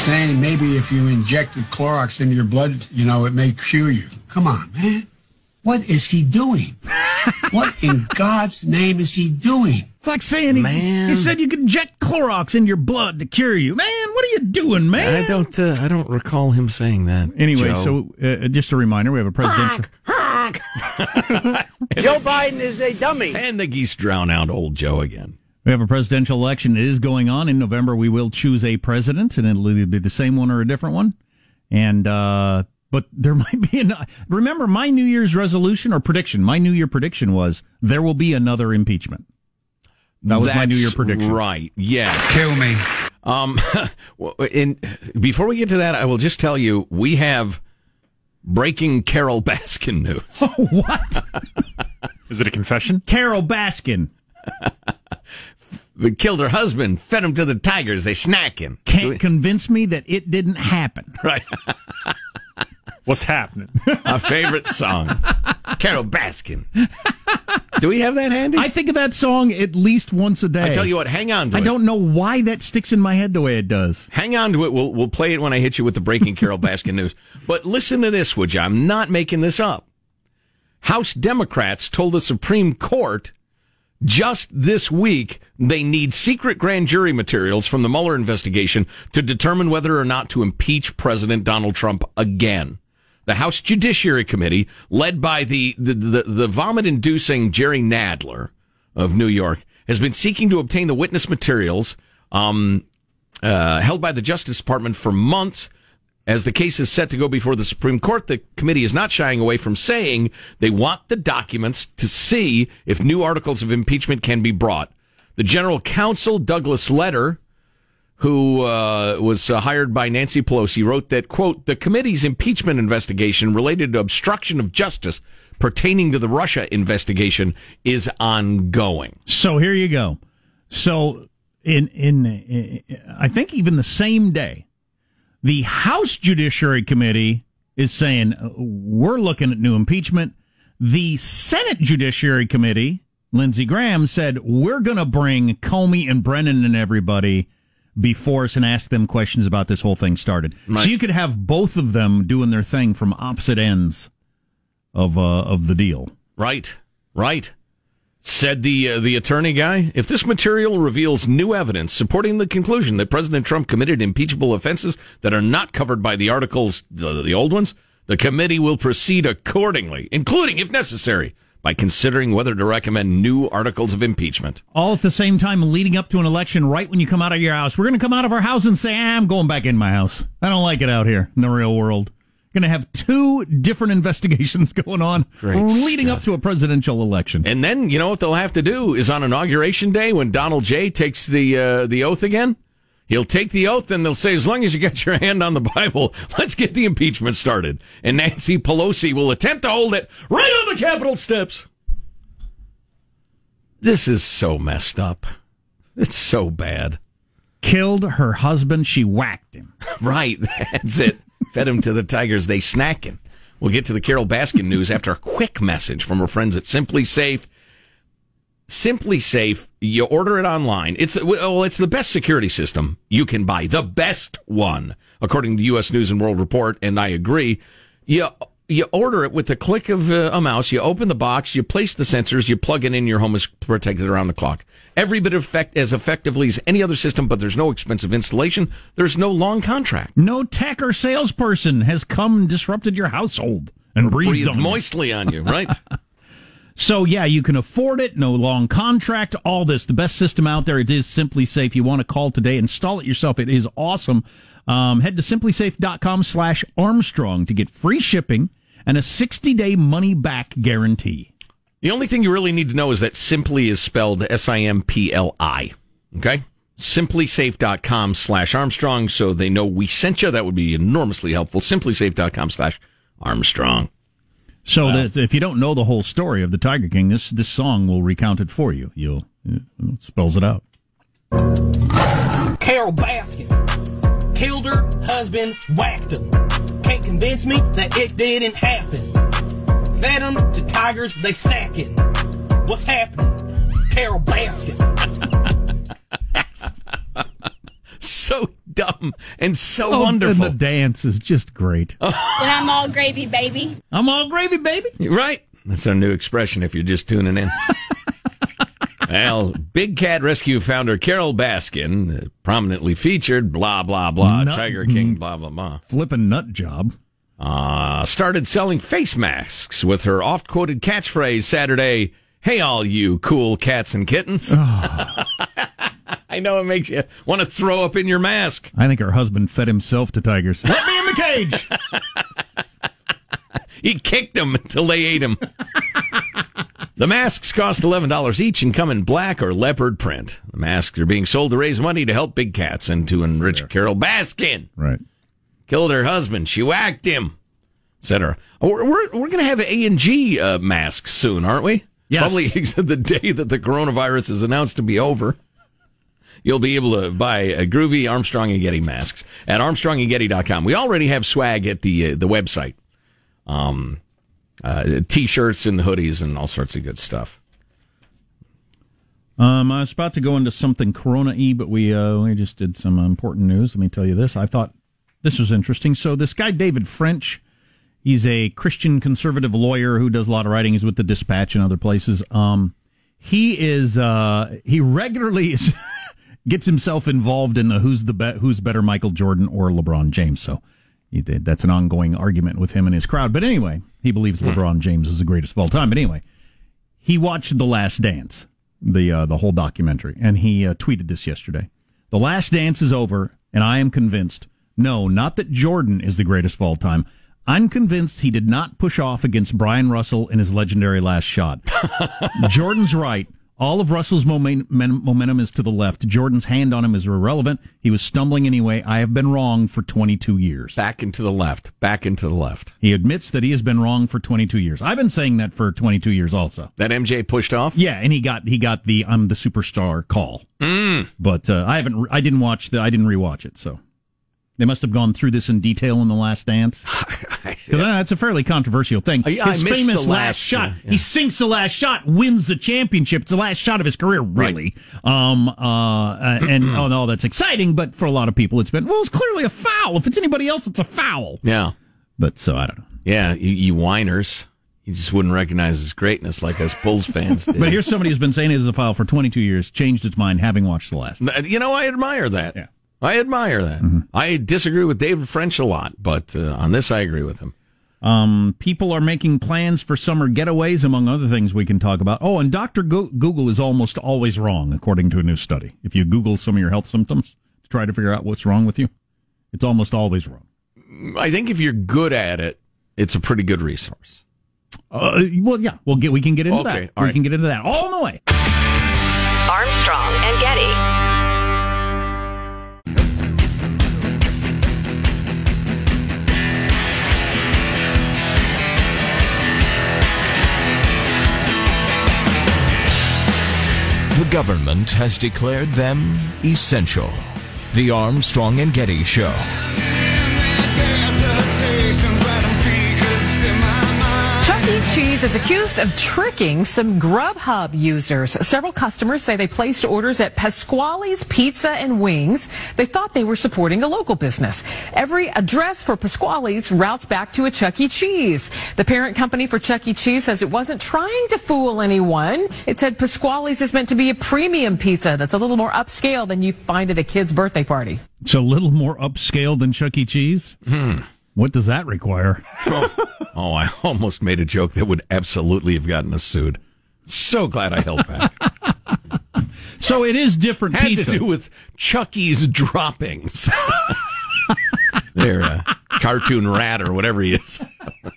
It's like saying maybe if you injected Clorox into your blood, you know, it may cure you. Come on, man. What is he doing? what in God's name is he doing? It's like saying he, Man. he said you could inject Clorox in your blood to cure you. Man, what are you doing, man? I don't. Uh, I don't recall him saying that. Anyway, Joe. so uh, just a reminder, we have a presidential. Joe Biden is a dummy. and the geese drown out old Joe again. We have a presidential election. It is going on in November. We will choose a president, and it'll either be the same one or a different one. And uh, but there might be an. Remember, my New Year's resolution or prediction. My New Year prediction was there will be another impeachment. That was my New Year prediction. Right. Yes. Kill me. Um, well, in, before we get to that, I will just tell you we have breaking Carole Baskin news. what? Is it a confession? Carole Baskin They killed her husband, fed him to the tigers. They snack him. can't convince me that it didn't happen. Right. What's happening? A favorite song. Carole Baskin. Do we have that handy? I think of that song at least once a day. I tell you what, hang on to I it. don't know why that sticks in my head the way it does. Hang on to it. We'll we'll play it when I hit you with the breaking Carole Baskin news. But listen to this, would you? I'm not making this up. House Democrats told the Supreme Court just this week they need secret grand jury materials from the Mueller investigation to determine whether or not to impeach President Donald Trump again. The House Judiciary Committee, led by the the, the, the vomit-inducing Jerry Nadler of New York, has been seeking to obtain the witness materials um, uh, held by the Justice Department for months. As the case is set to go before the Supreme Court, the committee is not shying away from saying they want the documents to see if new articles of impeachment can be brought. The general counsel, Douglas Letter, who uh, was uh, hired by Nancy Pelosi, wrote that, quote, the committee's impeachment investigation related to obstruction of justice pertaining to the Russia investigation is ongoing. So here you go. So in in, in I think even the same day, the House Judiciary Committee is saying uh, we're looking at new impeachment. The Senate Judiciary Committee, Lindsey Graham said we're going to bring Comey and Brennan and everybody before us and ask them questions about this whole thing started. Right. So you could have both of them doing their thing from opposite ends of uh, of the deal. Right, right. Said the uh, the attorney guy, if this material reveals new evidence supporting the conclusion that President Trump committed impeachable offenses that are not covered by the articles, the, the old ones, the committee will proceed accordingly, including, if necessary, by considering whether to recommend new articles of impeachment. all at the same time leading up to an election right when you come out of your house. We're going to come out of our house and say, ah, I'm going back in my house. I don't like it out here in the real world. Going to have two different investigations going on Great leading up to a presidential election. And then you know what they'll have to do is on inauguration day when Donald J takes the uh, the oath again. He'll take the oath and they'll say, as long as you got your hand on the Bible, let's get the impeachment started. And Nancy Pelosi will attempt to hold it right on the Capitol steps. This is so messed up. It's so bad. Killed her husband. She whacked him. Right. That's it. Fed him to the tigers. They snacking. We'll get to the Carole Baskin news after a quick message from our friends at SimpliSafe. Simply Safe, you order it online. It's the, well, it's the best security system you can buy, the best one, according to U.S. News and World Report, and I agree. You you order it with the click of a mouse. You open the box, you place the sensors, you plug it in. Your home is protected around the clock. Every bit of effect as effectively as any other system, but there's no expensive installation. There's no long contract. No tech or salesperson has come and disrupted your household and breathed, Breathed on moistly on you, right? So yeah, you can afford it. No long contract. All this, the best system out there. It is SimpliSafe. You want to call today, install it yourself. It is awesome. Um, head to simplisafe.com slash Armstrong to get free shipping and a 60 day money back guarantee. The only thing you really need to know is that Simpli is spelled S I M P L I. Okay? Simplisafe.com slash Armstrong so they know we sent you. That would be enormously helpful. Simplisafe.com slash Armstrong. So that if you don't know the whole story of the Tiger King, this this song will recount it for you. You'll it spells it out. Carole Baskin killed her husband, whacked him. Can't convince me that it didn't happen. Fed him to tigers, they snacking. What's happening? Carole Baskin. So dumb and so Oh, wonderful. And the dance is just great. and I'm all gravy, baby. I'm all gravy, baby. Right. That's our new expression if you're just tuning in. well, Big Cat Rescue founder Carole Baskin, uh, prominently featured, blah, blah, blah, Nut- Tiger King, blah, blah, blah, Flipping nut job. uh, started selling face masks with her oft quoted catchphrase Saturday Hey, all you cool cats and kittens. I know it makes you want to throw up in your mask. I think her husband fed himself to tigers. Let me in the cage. He kicked them until they ate him. The masks cost $11 each and come in black or leopard print. The masks are being sold to raise money to help big cats and to enrich Carole Baskin. right. Killed her husband. She whacked him, etc. We're, we're, we're going to have A and G uh, masks soon, aren't we? Yes. Probably the day that the coronavirus is announced to be over. You'll be able to buy a groovy Armstrong and Getty masks at armstrongandgetty.com. We already have swag at the uh, the website. Um, uh, t-shirts and hoodies and all sorts of good stuff. Um, I was about to go into something Corona y, but we uh, we just did some important news. Let me tell you this. I thought this was interesting. So this guy David French, he's a Christian conservative lawyer who does a lot of writing. He's with the Dispatch and other places. Um, he is uh, he regularly is gets himself involved in the who's the be- who's better Michael Jordan or LeBron James. So he, that's an ongoing argument with him and his crowd. But anyway, he believes LeBron James is the greatest of all time. But anyway, he watched The Last Dance, the uh, the whole documentary, and he uh, tweeted this yesterday. The Last Dance is over, and I am convinced. No, not that Jordan is the greatest of all time. I'm convinced he did not push off against Bryon Russell in his legendary last shot. Jordan's right. All of Russell's momentum is to the left. Jordan's hand on him is irrelevant. He was stumbling anyway. I have been wrong for 22 years. Back into the left. Back into the left. He admits that he has been wrong for 22 years. I've been saying that for 22 years also. That MJ pushed off. Yeah, and he got he got the I'm the superstar call. Mm. But uh, I haven't I didn't watch the I didn't rewatch it, so they must have gone through this in detail in the Last Dance. Because that's a fairly controversial thing. I- I his famous last, last, shot. uh, yeah. He sinks the last shot, wins the championship. It's the last shot of his career, really. Um. Uh. uh, And oh no, that's exciting. But for a lot of people, it's been well. It's clearly a foul. If it's anybody else, it's a foul. Yeah. But so I don't know. Yeah. You, you whiners. You just wouldn't recognize his greatness like us Bulls fans did. But here's somebody who's been saying it is a foul for 22 years, changed its mind having watched the last. You know, I admire that. Yeah. I admire that. I disagree with David French a lot, but uh, on this, I agree with him. Um, people are making plans for summer getaways, among other things we can talk about. Oh, and Dr. Go- Google is almost always wrong, according to a new study. If you Google some of your health symptoms to try to figure out what's wrong with you, it's almost always wrong. I think if you're good at it, it's a pretty good resource. Uh, well, yeah, we'll get, we can get into Okay, that. all we right. can get into that all in the way. Armstrong and Getty. Government has declared them essential. The Armstrong and Getty Show. Cheese is accused of tricking some Grubhub users. Several customers say they placed orders at Pasquale's Pizza and Wings. They thought they were supporting a local business. Every address for Pasquale's routes back to a Chuck E. Cheese. The parent company for Chuck E. Cheese says it wasn't trying to fool anyone. It said Pasquale's is meant to be a premium pizza that's a little more upscale than you find at a kid's birthday party. It's a little more upscale than Chuck E. Cheese. Hmm. What does that require? Oh, I almost made a joke that would absolutely have gotten us sued. So glad I held back. So it is different Had pizza. to do with Chucky's droppings. Their uh, cartoon rat or whatever he is,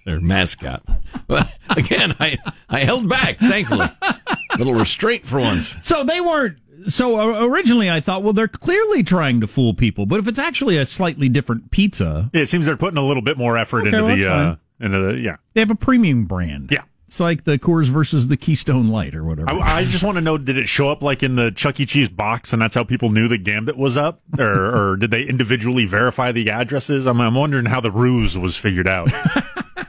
their mascot. But again, I I held back. Thankfully, a little restraint for once. So they weren't. So uh, originally, I thought, well, they're clearly trying to fool people. But if it's actually a slightly different pizza, It seems they're putting a little bit more effort Okay, into well, the uh, into the yeah. they have a premium brand. Yeah. it's like the Coors versus the Keystone Light or whatever. I, I just want to know: Did it show up like in the Chuck E. Cheese box, and that's how people knew the Gambit was up, or, or did they individually verify the addresses? I'm, I'm wondering how the ruse was figured out.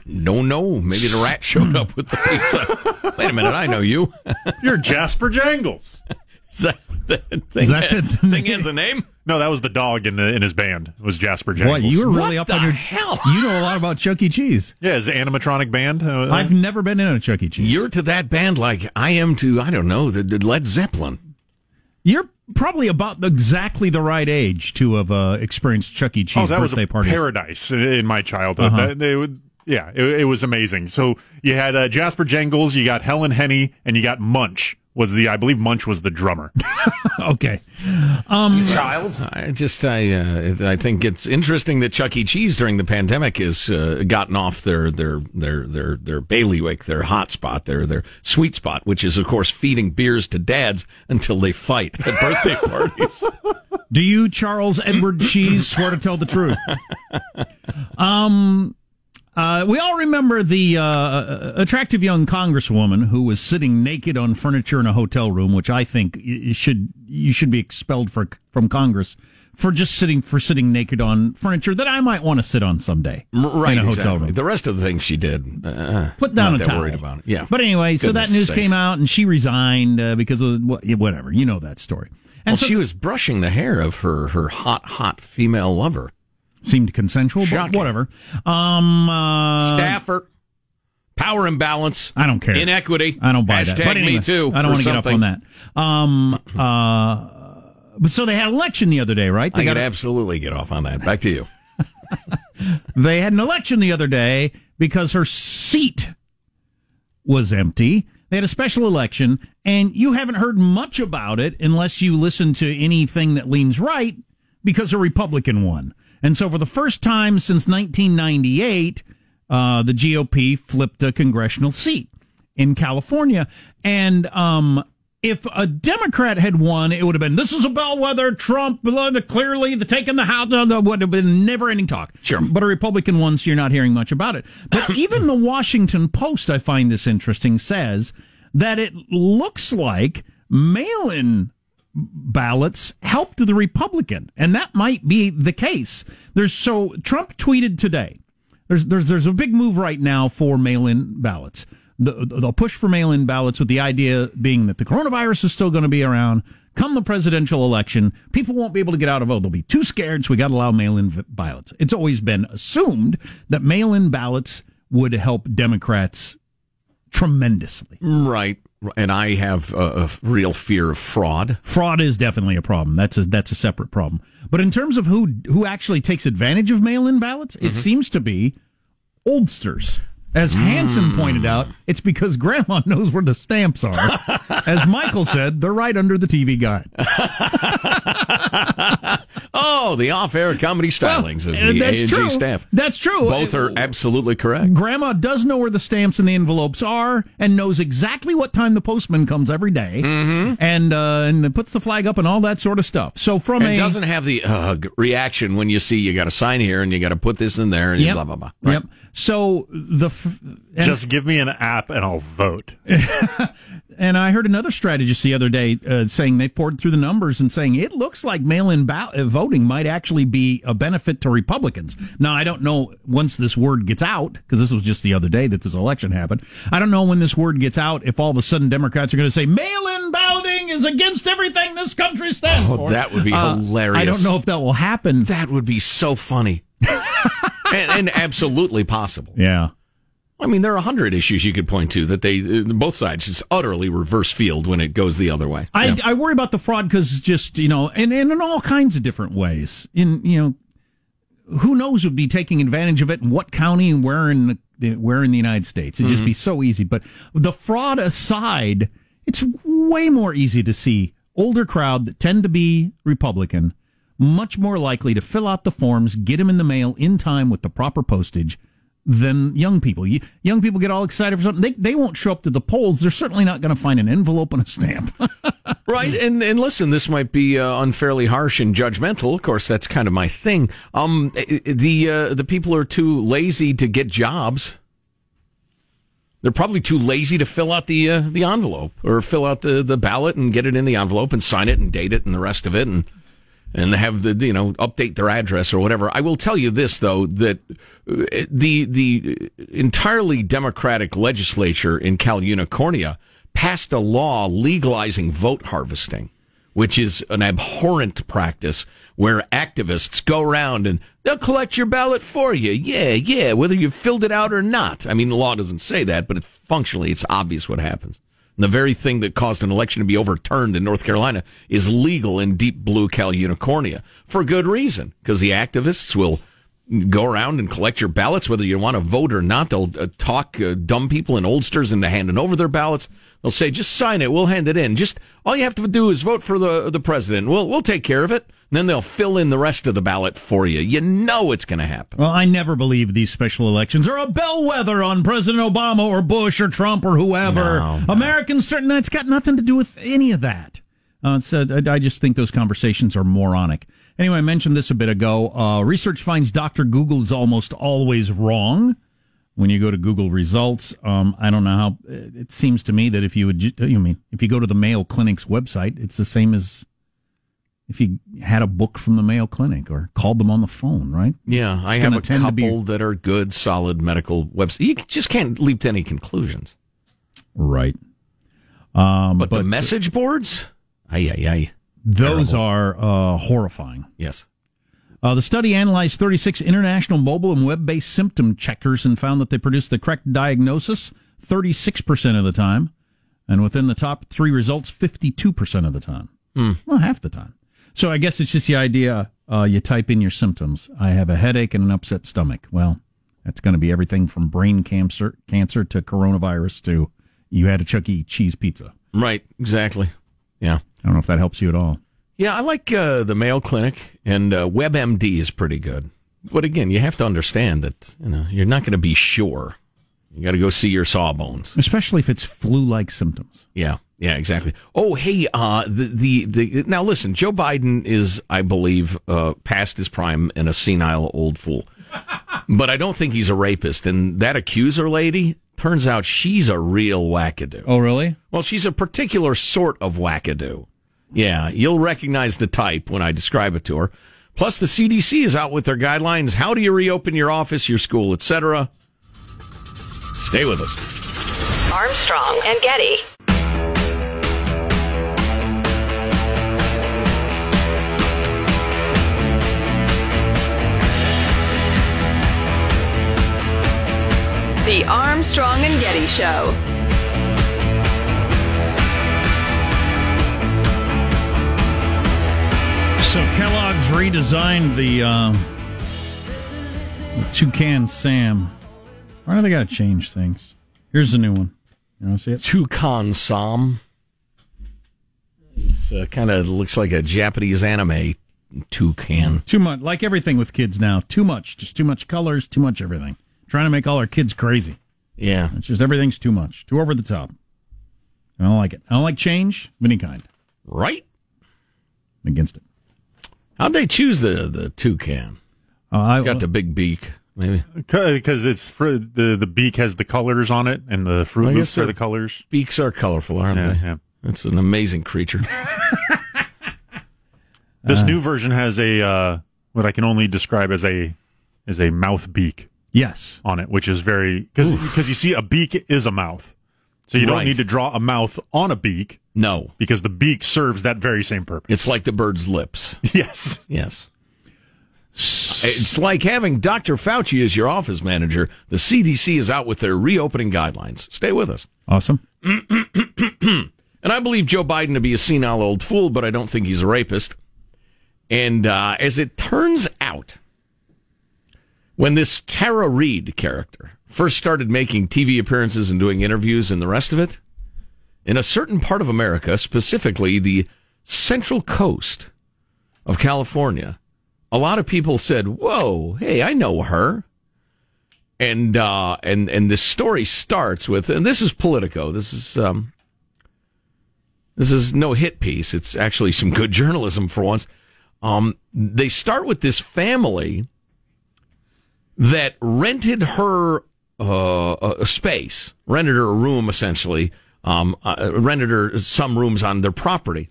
No, no. Maybe the rat showed up with the pizza. Wait a minute. I know you. You're Jasper Jangles. Is that, that thing, Is that the thing name? has a name? No, that was the dog in the in his band. Was Jasper Boy, Jangles? you were really What up on your hell? You know a lot about Chuck E. Cheese. yeah, his animatronic band. Uh, I've never been in a Chuck E. Cheese. You're to that band like I am to I don't know the, the Led Zeppelin. You're probably about exactly the right age to have uh, experienced Chuck E. Cheese oh, that was birthday a parties. paradise in- in my childhood. Uh-huh. That- they would, yeah, it, it was amazing. So you had uh, Jasper Jangles, you got Helen Henny, and you got Munch. Was the I believe Munch was the drummer. okay. Um, child, I just I uh, I think it's interesting that Chuck E. Cheese during the pandemic has uh, gotten off their their their their their bailiwick, their hot spot, their their sweet spot, which is of course feeding beers to dads until they fight at birthday parties. Do you, Charles Edward Cheese, swear to tell the truth? Um, uh, we all remember the uh, attractive young congresswoman who was sitting naked on furniture in a hotel room, which I think you should you should be expelled for, from Congress for just sitting for sitting naked on furniture that I might want to sit on someday right, in a hotel exactly. room. The rest of the things she did, uh, Put down a towel. worried about it. Yeah, But anyway, so that news sakes. came out, and she resigned uh, because of what- whatever. You know that story. And Well, so she was brushing the hair of her her hot hot female lover. Seemed consensual, Shocking. but whatever. Um, uh, Staffer, power imbalance. I don't care. Inequity. I don't buy Hashtag that. But anyway, me too. I don't want to get off something. on that. Um, uh, but so they had an election the other day, right? They I could got absolutely get off on that. Back to you. they had an election the other day because her seat was empty. They had a special election, and you haven't heard much about it unless you listen to anything that leans right because a Republican won. And so, for the first time since 1998, uh, the GOP flipped a congressional seat in California. And um, if a Democrat had won, it would have been this is a bellwether. Trump uh, clearly the taking the house uh, would have been never ending talk. Sure. but a Republican won, so you're not hearing much about it. But even the Washington Post, I find this interesting, says that it looks like mail-in ballots helped the Republican, and that might be the case. There's so Trump tweeted today. There's there's there's a big move right now for mail-in ballots. The, they'll push for mail-in ballots with the idea being that the coronavirus is still going to be around. Come the presidential election, people won't be able to get out of vote. They'll be too scared, so we got to allow mail-in ballots. It's always been assumed that mail-in ballots would help Democrats tremendously. Right. And I have a, a real fear of fraud. fraud is definitely a problem. That's a that's a separate problem. But in terms of who who actually takes advantage of mail-in ballots, it mm-hmm. seems to be oldsters. As hmm. Hanson pointed out, it's because grandma knows where the stamps are. As Michael said, they're right under the TV guide. Oh, the off-air comedy stylings Well, of the that's A&G true. staff. That's true. Both are absolutely correct. Grandma does know where the stamps and the envelopes are, and knows exactly what time the postman comes every day, Mm-hmm. and uh, and puts the flag up and all that sort of stuff. So from And a doesn't have the uh, reaction when you see you got to sign here and you got to put this in there and Yep. blah blah blah. Right. Yep. So the f- Just give me an app and I'll vote. and I heard another strategist the other day uh, saying they poured through the numbers and saying it looks like mail-in ba- uh, voting might actually be a benefit to Republicans. Now I don't know once this word gets out because this was just the other day that this election happened. I don't know when this word gets out if all of a sudden Democrats are going to say mail-in voting is against everything this country stands Oh, for. that would be Uh, hilarious. I don't know if that will happen. That would be so funny. and, and absolutely possible. yeah. I mean, there are a hundred issues you could point to that they uh, both sides just utterly reverse field when it goes the other way. I, Yeah. I worry about the fraud because just you know, and, and in all kinds of different ways. In you know, who knows would be taking advantage of it in what county and where in the where in the United States. It'd just be so easy. But the fraud aside, it's way more easy to see older crowd that tend to be Republican, much more likely to fill out the forms, get them in the mail in time with the proper postage. Than young people. You, young people get all excited for something. They, they won't show up to the polls. They're certainly not going to find an envelope and a stamp. Right, and and listen, this might be uh, unfairly harsh and judgmental. Of course, that's kind of my thing. Um, the uh, the people are too lazy to get jobs. They're probably too lazy to fill out the uh, the envelope or fill out the, the ballot and get it in the envelope and sign it and date it and the rest of it and and have the you know update their address or whatever. I will tell you this though that uh, the the entirely democratic legislature in Cal Unicornia passed a law legalizing vote harvesting, which is an abhorrent practice where activists go around and they'll collect your ballot for you. Yeah, yeah, whether you've filled it out or not. I mean, the law doesn't say that, but functionally, it's obvious what happens. And the very thing that caused an election to be overturned in North Carolina is legal in deep blue Cal Unicornia for good reason, because the activists will go around and collect your ballots, whether you want to vote or not. They'll uh, talk uh, dumb people and oldsters into handing over their ballots. They'll say, "Just sign it. We'll hand it in. Just all you have to do is vote for the the president. We'll we'll take care of it." And then they'll fill in the rest of the ballot for you. You know it's going to happen. Well, I never believe these special elections are a bellwether on President Obama or Bush or Trump or whoever. No, no. Americans, certain it's got nothing to do with any of that. Uh, it's, uh, I just think those conversations are moronic. Anyway, I mentioned this a bit ago. Uh, research finds Dr. Google is almost always wrong when you go to Google results. Um, I don't know how. It seems to me that if you would, you mean if you go to the Mayo Clinic's website, it's the same as if you had a book from the Mayo Clinic or called them on the phone, right? Yeah, I have a couple be- that are good, solid medical websites. You just can't leap to any conclusions. Right. Um, But, the message boards, ay ay ay. those terrible. are uh, horrifying. Yes. Uh, the study analyzed 36 international mobile and web based symptom checkers and found that they produced the correct diagnosis 36% of the time, and within the top three results, 52% of the time. Well, half the time. So I guess it's just the idea uh, you type in your symptoms. I have a headache and an upset stomach. Well, that's going to be everything from brain cancer, cancer to coronavirus to you had a Chuck E. Cheese pizza. Right, exactly. Yeah. I don't know if that helps you at all. Yeah, I like uh, the Mayo Clinic and uh, WebMD is pretty good. But again, you have to understand that you know you're not going to be sure. You got to go see your sawbones. Especially if it's flu like symptoms. Yeah, yeah, exactly. Oh, hey, uh, the, the the now listen, Joe Biden is, I believe, uh, past his prime and a senile old fool. but I don't think he's a rapist. And that accuser lady turns out she's a real wackadoo. Oh, really? Well, she's a particular sort of wackadoo. Yeah, you'll recognize the type when I describe it to her. Plus, the CDC is out with their guidelines. How do you reopen your office, your school, etc.? Stay with us. Armstrong and Getty. The Armstrong and Getty Show. So Kellogg's redesigned the, uh, the Toucan Sam. Why do they got to change things? Here's the new one. You want to see it? Toucan Sam. It uh, kind of looks like a Japanese anime toucan. Too much, like everything with kids now. Too much, just too much colors, too much everything. Trying to make all our kids crazy. Yeah. It's just everything's too much, too over the top. I don't like it. I don't like change of any kind. Right? I'm against it. How'd they choose the, the toucan? Uh, I Got the big beak, maybe. Because it's fr- the the beak has the colors on it, and the Fruit I Loops are they're- the colors. Beaks are colorful, aren't Yeah, they? yeah. It's an amazing creature. This Uh. new version has a uh, what I can only describe as a as a mouth beak yes. on it, which is very because because you see a beak is a mouth, so you don't Right. need to draw a mouth on a beak No, because the beak serves that very same purpose. it's like the bird's lips. yes, Yes. It's like having Dr. Fauci as your office manager. The CDC is out with their reopening guidelines. Stay with us. Awesome. And I believe Joe Biden to be a senile old fool, but I don't think he's a rapist. And uh, as it turns out, when this Tara Reade character first started making TV appearances and doing interviews and the rest of it, in a certain part of America, specifically the central coast of California, a lot of people said, "Whoa, hey, I know her." And uh, and and this story starts with, and this is Politico. This is um, this is no hit piece. It's actually some good journalism for once. Um, they start with this family that rented her uh, a space, rented her a room essentially, um, uh, rented her some rooms on their property,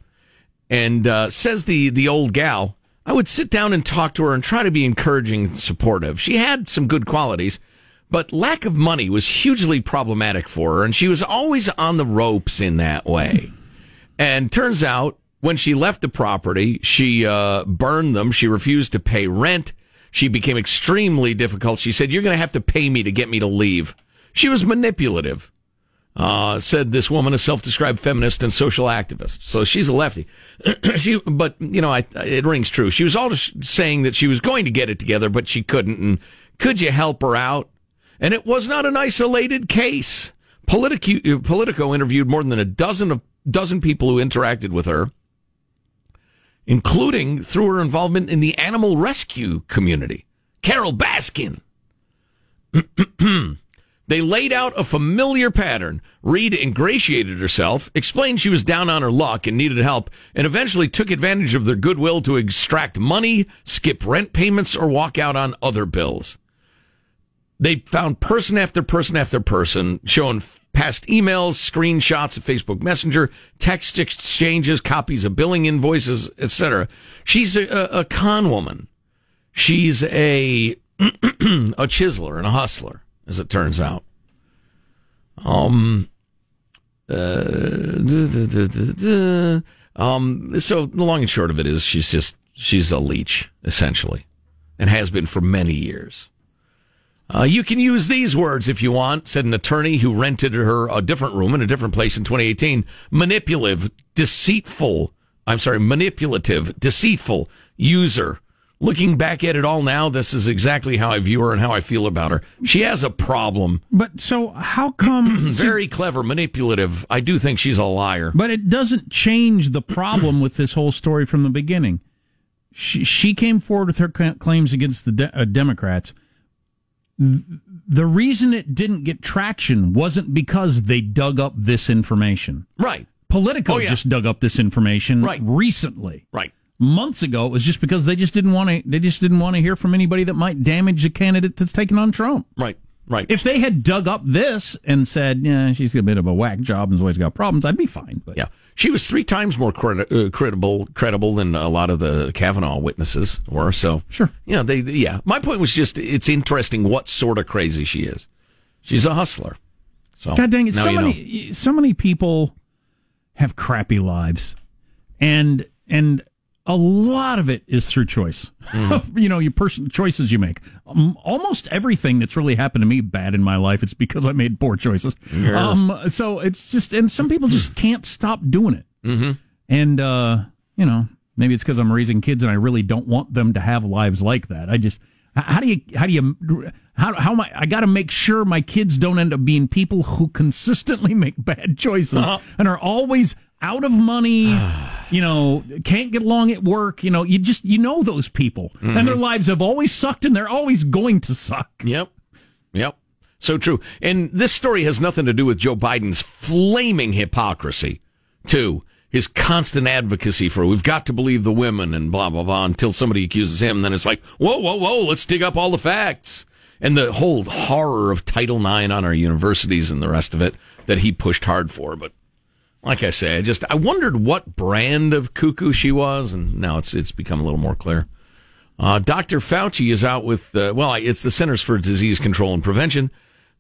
and uh, says the the old gal, I would sit down and talk to her and try to be encouraging and supportive. She had some good qualities. But lack of money was hugely problematic for her, and she was always on the ropes in that way. And turns out, When she left the property, she uh, burned them. She refused to pay rent. She became extremely difficult. She said, You're going to have to pay me to get me to leave. She was manipulative, uh, said this woman, a self described feminist and social activist. So she's a lefty. she, but, you know, I, it rings true. She was always saying that she was going to get it together, but she couldn't. And could you help her out? And it was not an isolated case. Politico, Politico interviewed more than a dozen of dozen people who interacted with her, including through her involvement in the animal rescue community. Carole Baskin. they laid out a familiar pattern. Reade ingratiated herself, explained she was down on her luck and needed help, and eventually took advantage of their goodwill to extract money, skip rent payments, or walk out on other bills. They found person after person after person showing past emails, screenshots of Facebook Messenger, text exchanges, copies of billing invoices, etc. She's a, a, con woman. She's a a chiseler and a hustler, as it turns out. Um. Uh, um. So the long and short of it is, she's just she's a leech essentially, and has been for many years. Uh, you can use these words if you want, said an attorney who rented her a different room in a different place in 2018. Manipulative, deceitful, I'm sorry, manipulative, deceitful user. Looking back at it all now, this is exactly how I view her and how I feel about her. She has a problem. But so how come very clever, manipulative. I do think she's a liar. But it doesn't change the problem with this whole story from the beginning. She, she came forward with her claims against the de- uh, Democrats the reason it didn't get traction wasn't because they dug up this information. Right. Politico Oh, yeah. just dug up this information Right. recently. Right. Months ago, it was just because they just didn't want to. They just didn't want to hear from anybody that might damage a candidate that's taking on Trump. Right. Right. If they had dug up this and said, "Yeah, she's a bit of a whack job and's always got problems," I'd be fine. But Yeah. She was three times more credi- uh, credible credible than a lot of the Kavanaugh witnesses were. So Sure. yeah, they yeah. My point was just it's interesting what sort of crazy she is. She's a hustler. So God dang it! So you know. many, so many people have crappy lives, and and a lot of it is through choice. Mm-hmm. you know, your personal choices you make. Um, almost everything that's really happened to me bad in my life, it's because I made poor choices. Yeah. Um, so it's just, and some people just can't stop doing it. Mm-hmm. And uh, you know, maybe it's because I'm raising kids and I really don't want them to have lives like that. I just, how do you, how do you, how, how am I, I got to make sure my kids don't end up being people who consistently make bad choices Uh-huh. and are always out of money, you know, can't get along at work. You know, you just, you know, those people and Mm-hmm. their lives have always sucked and they're always going to suck. Yep. Yep. So true. And this story has nothing to do with Joe Biden's flaming hypocrisy, too. His constant advocacy for we've got to believe the women and blah, blah, blah until somebody accuses him. Then it's like, whoa, whoa, whoa, let's dig up all the facts. And the whole horror of Title IX on our universities and the rest of it that he pushed hard for. But like I say, I just, I wondered what brand of cuckoo she was. And now it's, it's become a little more clear. Uh, Dr. Fauci is out with, uh, well, it's the Centers for Disease Control and Prevention.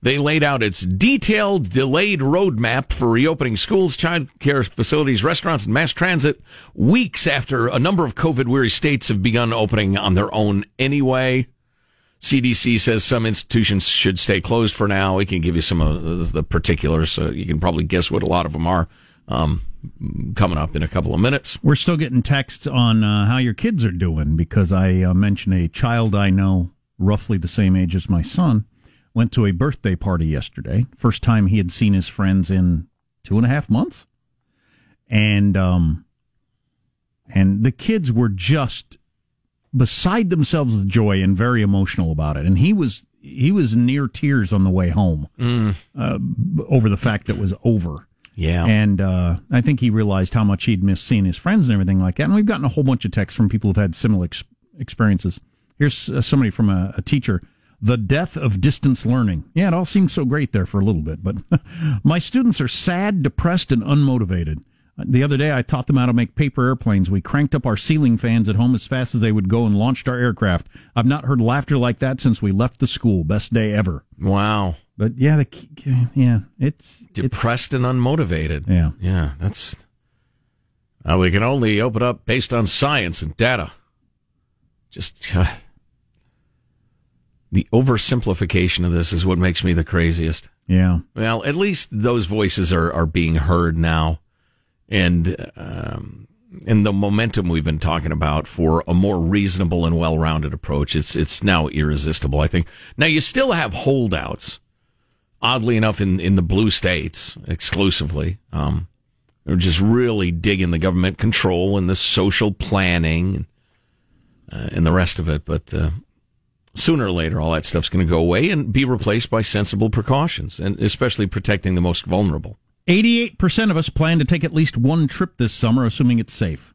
They laid out its detailed, delayed roadmap for reopening schools, child care facilities, restaurants, and mass transit weeks after a number of COVID weary states have begun opening on their own anyway. CDC says some institutions should stay closed for now. We can give you some of the particulars. So you can probably guess what a lot of them are um, coming up in a couple of minutes. We're still getting texts on uh, how your kids are doing because I uh, mentioned a child I know, roughly the same age as my son, went to a birthday party yesterday. First time he had seen his friends in two and a half months, and um, and the kids were just beside themselves with joy and very emotional about it. And he was he was near tears on the way home uh, over the fact that it was over. Yeah. And uh, I think he realized how much he'd missed seeing his friends and everything like that. And we've gotten a whole bunch of texts from people who've had similar ex- experiences. Here's uh, somebody from a, a teacher. The death of distance learning. Yeah, it all seemed so great there for a little bit, but my students are sad, depressed, and unmotivated. The other day, I taught them how to make paper airplanes. We cranked up our ceiling fans at home as fast as they would go and launched our aircraft. I've not heard laughter like that since we left the school. Best day ever. Wow. But yeah, the yeah, it's Depressed and unmotivated. Yeah. Yeah. That's, Uh, we can only open up based on science and data. Just uh, the oversimplification of this is what makes me the craziest. Yeah. Well, at least those voices are, are being heard now, and um, and the momentum we've been talking about for a more reasonable and well rounded approach. It's it's now irresistible. I think. Now you still have holdouts, oddly enough, in in the blue states exclusively. Um, they're just really digging the government control and the social planning uh, and the rest of it. But uh, sooner or later, all that stuff's going to go away and be replaced by sensible precautions, and especially protecting the most vulnerable. 88% of us plan to take at least one trip this summer, assuming it's safe.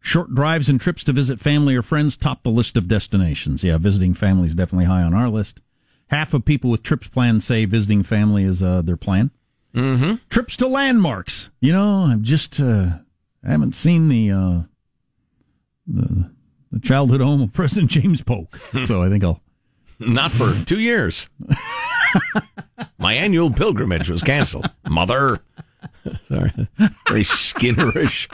Short drives and trips to visit family or friends top the list of destinations. Yeah, visiting family is definitely high on our list. Half of people with trips planned say visiting family is uh, their plan. Mm-hmm. Trips to landmarks. You know, I've just uh, I haven't seen the uh, the the childhood home of President James Polk, so I think I'll Not for two years. My annual pilgrimage was canceled. Mother. Sorry. Very Skinnerish,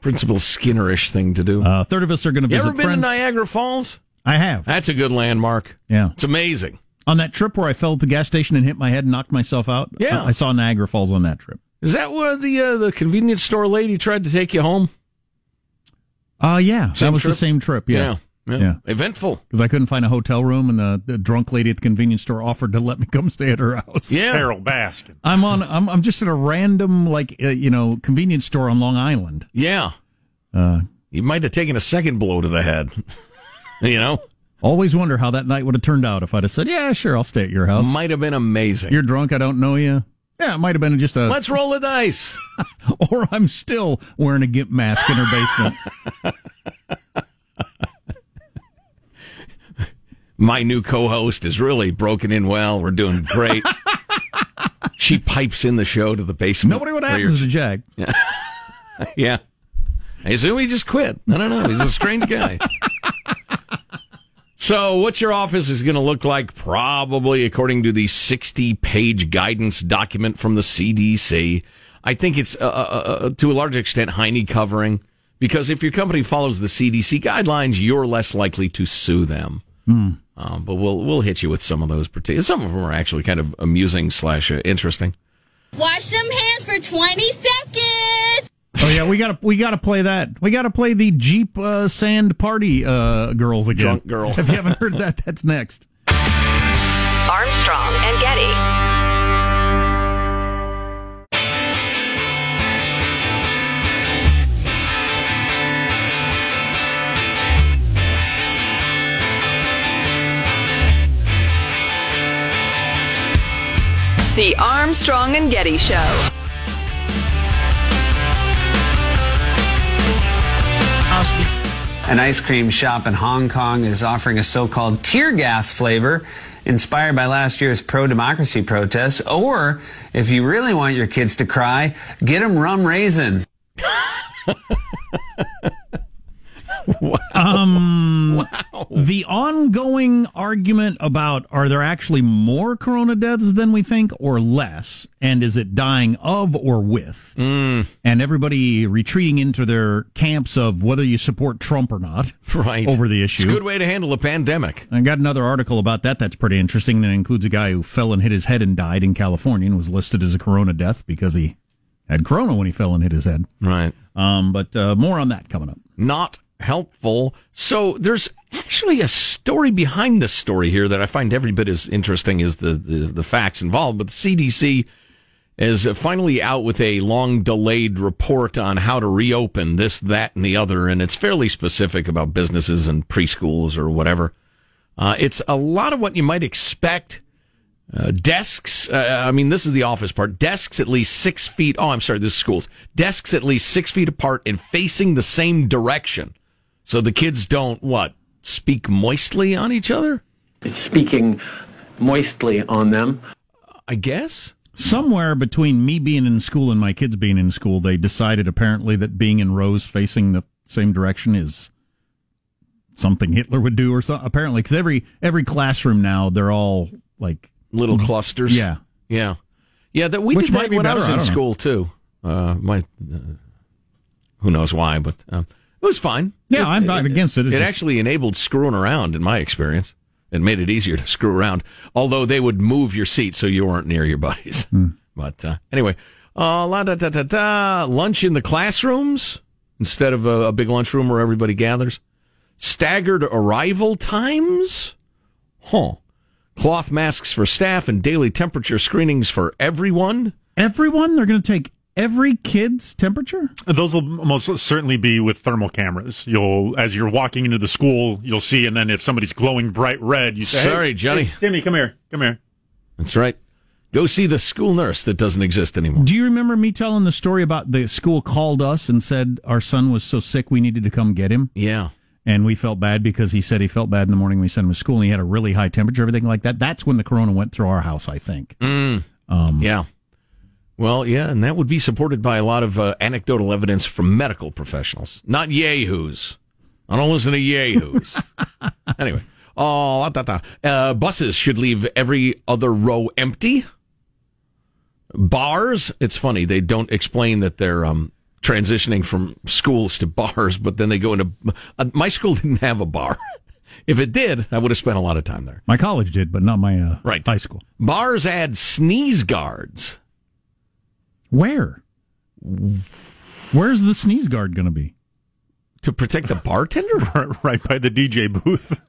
Principal Skinnerish thing to do. Uh, a third of us are going to you visit ever been friends. to Niagara Falls? I have. That's a good landmark. Yeah. It's amazing. On that trip where I fell at the gas station and hit my head and knocked myself out. Yeah. I, I saw Niagara Falls on that trip. Is that where the uh, the convenience store lady tried to take you home? Uh, yeah. Same that was trip? the same trip. Yeah. Yeah. Yeah. Eventful. Because I couldn't find a hotel room, and the, the drunk lady at the convenience store offered to let me come stay at her house. Yeah. Carole Baskin. I'm on. I'm, I'm just at a random, like, uh, you know, convenience store on Long Island. Yeah. Uh, You might have taken a second blow to the head. you know? always wonder how that night would have turned out if I'd have said, "Yeah, sure, I'll stay at your house." Might have been amazing. You're drunk. I don't know you. Yeah, it might have been just a. Let's roll the dice. or I'm still wearing a gimp mask in her basement. My new co-host is really broken in well. We're doing great. she pipes in the show to the basement. Nobody would where happens to Jack. Yeah. I assume he just quit. I don't know. He's a strange guy. so, what your office is going to look like, probably according to the 60 page guidance document from the CDC, I think it's uh, uh, uh, to a large extent Heine covering because if your company follows the CDC guidelines, you're less likely to sue them. Um, but we'll we'll hit you with some of those. partic- Some of them are actually kind of amusing slash uh, interesting. Wash them hands for 20 seconds. Oh yeah, we gotta we gotta play that. We gotta play the Jeep uh, Sand Party uh, girls again. Drunk girl. If you haven't heard that, that's next. The Armstrong and Getty Show. An ice cream shop in Hong Kong is offering a so-called tear gas flavor inspired by last year's pro-democracy protests. Or if you really want your kids to cry, get them rum raisin. Um, the ongoing argument about are there actually more corona deaths than we think or less? And is it dying of or with? Mm. And everybody retreating into their camps of whether you support Trump or not Right. over the issue. It's a good way to handle a pandemic. I got another article about that that's pretty interesting that includes a guy who fell and hit his head and died in California and was listed as a corona death because he had corona when he fell and hit his head. Right. Um, but uh, more on that coming up. Not helpful. So there's actually a story behind this story here that I find every bit as interesting as the, the, the facts involved. But the CDC is finally out with a long delayed report on how to reopen this, that, and the other. And it's fairly specific about businesses and preschools or whatever. Uh, it's a lot of what you might expect. Uh, desks, uh, I mean, this is the office part. Desks at least six feet. Oh, I'm sorry, this is schools. Desks at least six feet apart and facing the same direction. So the kids don't, what, speak moistly on each other? Speaking moistly on them. I guess. Somewhere between me being in school and my kids being in school, they decided apparently that being in rows facing the same direction is something Hitler would do or something. Apparently, because every every classroom now they're all like Little clusters. Yeah. Yeah. Yeah, that we Which did might that be when I was in don't know. school too. Uh, my uh, Who knows why? But um, it was fine. Yeah, I'm not against it. It It's just- actually enabled screwing around, in my experience. It made it easier to screw around. Although they would move your seat so you weren't near your buddies. But uh, anyway, uh, la da da da da. Lunch in the classrooms instead of a, a big lunchroom where everybody gathers. Staggered arrival times. Huh. Cloth masks for staff and daily temperature screenings for everyone. Everyone, they're going to take every kid's temperature. Those will most certainly be with thermal cameras. You'll, as you're walking into the school, you'll see, and then if somebody's glowing bright red, you say, Sorry, hey, Johnny. hey, Timmy, come here, come here. That's right. Go see the school nurse that doesn't exist anymore. Do you remember me telling the story about the school called us and said our son was so sick we needed to come get him? Yeah. And we felt bad because he said he felt bad in the morning when we sent him to school and he had a really high temperature, everything like that. That's when the corona went through our house, I think. Mm. Um, Yeah. Well, yeah, and that would be supported by a lot of uh, anecdotal evidence from medical professionals, not yahoos. I don't listen to yahoos. anyway, oh, da, da. Uh, buses should leave every other row empty. Bars, it's funny they don't explain that they're um, transitioning from schools to bars, but then they go into. Uh, my school didn't have a bar. if it did, I would have spent a lot of time there. My college did, but not my uh, Right. high school. Bars add sneeze guards. Where? Where's the sneeze guard going to be? to protect the bartender? right by the DJ booth.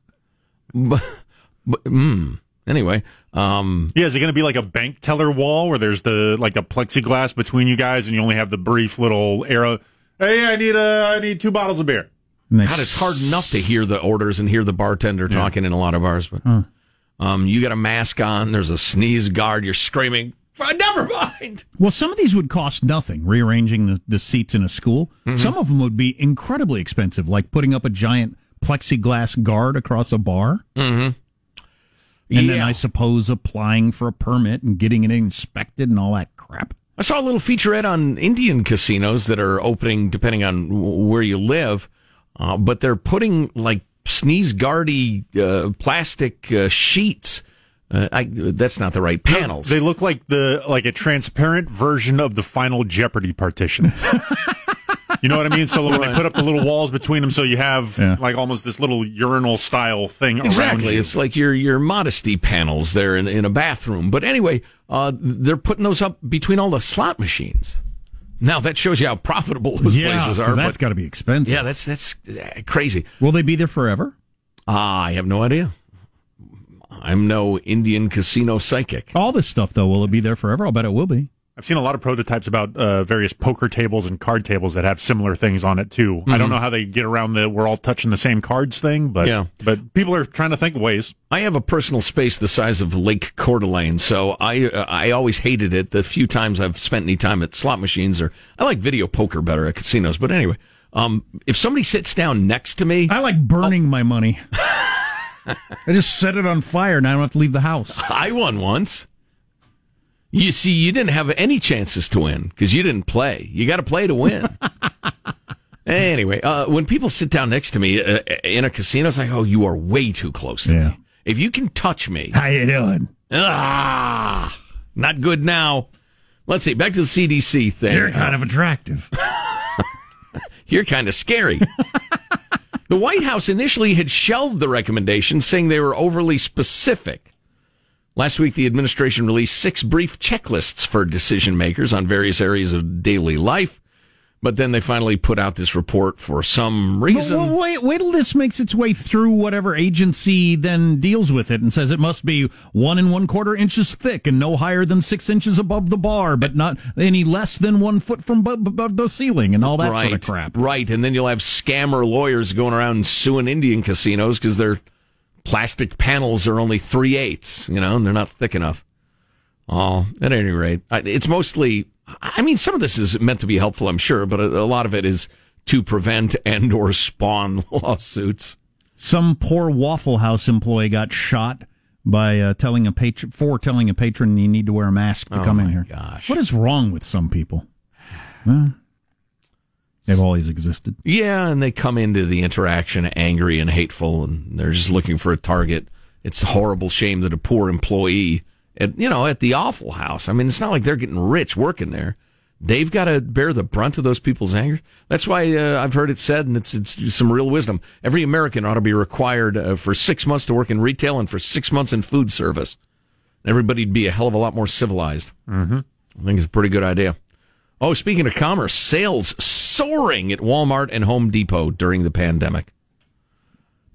but, but, mm, anyway, um, Yeah, is it going to be like a bank teller wall where there's the like a plexiglass between you guys, and you only have the brief little arrow? Hey, I need a, I need two bottles of beer. And God, it's hard enough to hear the orders and hear the bartender talking in a lot of bars. But um, you got a mask on. There's a sneeze guard. You're screaming. "Uh, Never mind. Well, some of these would cost nothing, rearranging the, the seats in a school. Mm-hmm. Some of them would be incredibly expensive, like putting up a giant plexiglass guard across a bar. Mm-hmm. And then I suppose applying for a permit and getting it inspected and all that crap. I saw a little featurette on Indian casinos that are opening depending on where you live, uh, but they're putting like sneeze guardy uh, plastic uh, sheets. Uh, I, that's not the right panels. They look like the like a transparent version of the final Jeopardy partition. you know what I mean? So when they put up the little walls between them, so you have Yeah. like almost this little urinal style thing around Exactly. you. It's like your your modesty panels there in, in a bathroom. But anyway, uh, they're putting those up between all the slot machines. Now that shows you how profitable those yeah, places 'cause are. That's got to be expensive. yeah, that's that's uh, crazy. Will they be there forever? Ah, I have no idea. I'm no Indian casino psychic. All this stuff, though, will it be there forever? I'll bet it will be. I've seen a lot of prototypes about uh, various poker tables and card tables that have similar things on it too. I don't know how they get around the we're all touching the same cards thing, but Yeah. but people are trying to think of ways. I have a personal space the size of Lake Coeur d'Alene, so I uh, I always hated it. The few times I've spent any time at slot machines, or I like video poker better at casinos. But anyway, um, if somebody sits down next to me, I like burning my money. I just set it on fire and I don't have to leave the house. I won once. You see, you didn't have any chances to win because you didn't play. You got to play to win. anyway, uh, when people sit down next to me uh, in a casino, it's like, oh, you are way too close to Yeah. me. If you can touch me, How you doing? ah, not good now. Let's see. Back to the CDC thing. You're kind of attractive. You're kind of scary. The White House initially had shelved the recommendation, saying they were overly specific. Last week, the administration released six brief checklists for decision makers on various areas of daily life. But then they finally put out this report for some reason. wait, wait till this makes its way through whatever agency then deals with it and says it must be one and one quarter inches thick and no higher than six inches above the bar, but not any less than one foot from above the ceiling and all that right, sort of crap. Right. And then you'll have scammer lawyers going around suing Indian casinos because their plastic panels are only three eighths, you know, and they're not thick enough. Oh, at any rate, it's mostly, I mean, some of this is meant to be helpful, I'm sure, but a, a lot of it is to prevent and or spawn lawsuits. Some poor Waffle House employee got shot by uh, telling a patron for telling a patron you need to wear a mask to Oh, come in here. gosh. What is wrong with some people? Well, they've always existed. Yeah, and they come into the interaction angry and hateful, and they're just looking for a target. It's a horrible shame that a poor employee at you know at the awful house. I mean, it's not like they're getting rich working there. They've got to bear the brunt of those people's anger. That's why uh, I've heard it said, and it's it's some real wisdom. Every American ought to be required uh, for six months to work in retail and for six months in food service. Everybody'd be a hell of a lot more civilized. Mm-hmm. I think it's a pretty good idea. Oh, speaking of commerce, sales soaring at Walmart and Home Depot during the pandemic.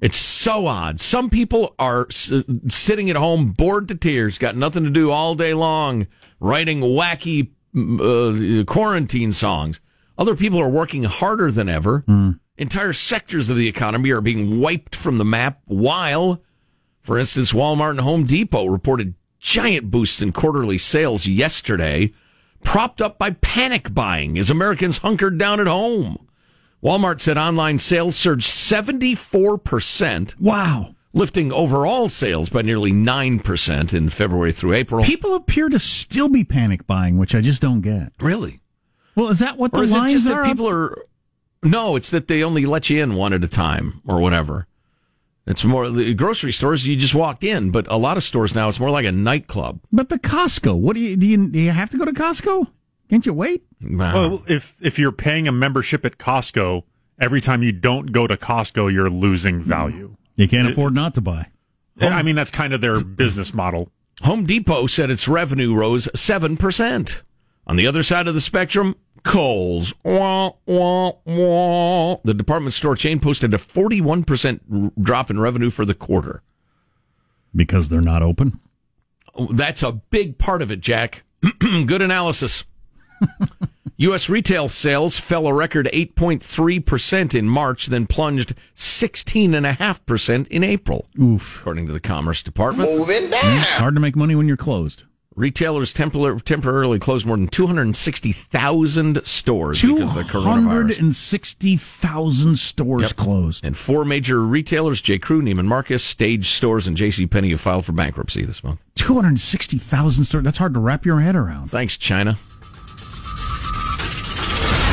It's so odd. Some people are s- sitting at home bored to tears, got nothing to do all day long, writing wacky uh, quarantine songs. Other people are working harder than ever. Entire sectors of the economy are being wiped from the map while, for instance, Walmart and Home Depot reported giant boosts in quarterly sales yesterday, propped up by panic buying as Americans hunkered down at home. Walmart said online sales surged 74%. Wow. Lifting overall sales by nearly 9% in February through April. People appear to still be panic buying, which I just don't get. Really? Well, is that what the or is it just are? that people are? No, it's that they only let you in one at a time or whatever. It's more the grocery stores. You just walk in, but a lot of stores now it's more like a nightclub. But the Costco, what do you do? You, do you have to go to Costco? Can't you wait? Well, if if you're paying a membership at Costco, every time you don't go to Costco, you're losing hmm. value. You can't afford not to buy. I mean, that's kind of their business model. Home Depot said its revenue rose 7%. On the other side of the spectrum, Kohl's. Wah, wah, wah. The department store chain posted a 41% drop in revenue for the quarter. Because they're not open? Oh, that's a big part of it, Jack. Good analysis. U.S. retail sales fell a record 8.3% in March, then plunged 16.5% in April. Oof. According to the Commerce Department. It's hmm? hard to make money when you're closed. Retailers tempor- temporarily closed more than 260,000 stores because of the coronavirus. 260,000 stores Yep. closed. And four major retailers, J. Crew, Neiman Marcus, Stage Stores, and J.C. Penney, have filed for bankruptcy this month. 260,000 stores. That's hard to wrap your head around. Thanks, China.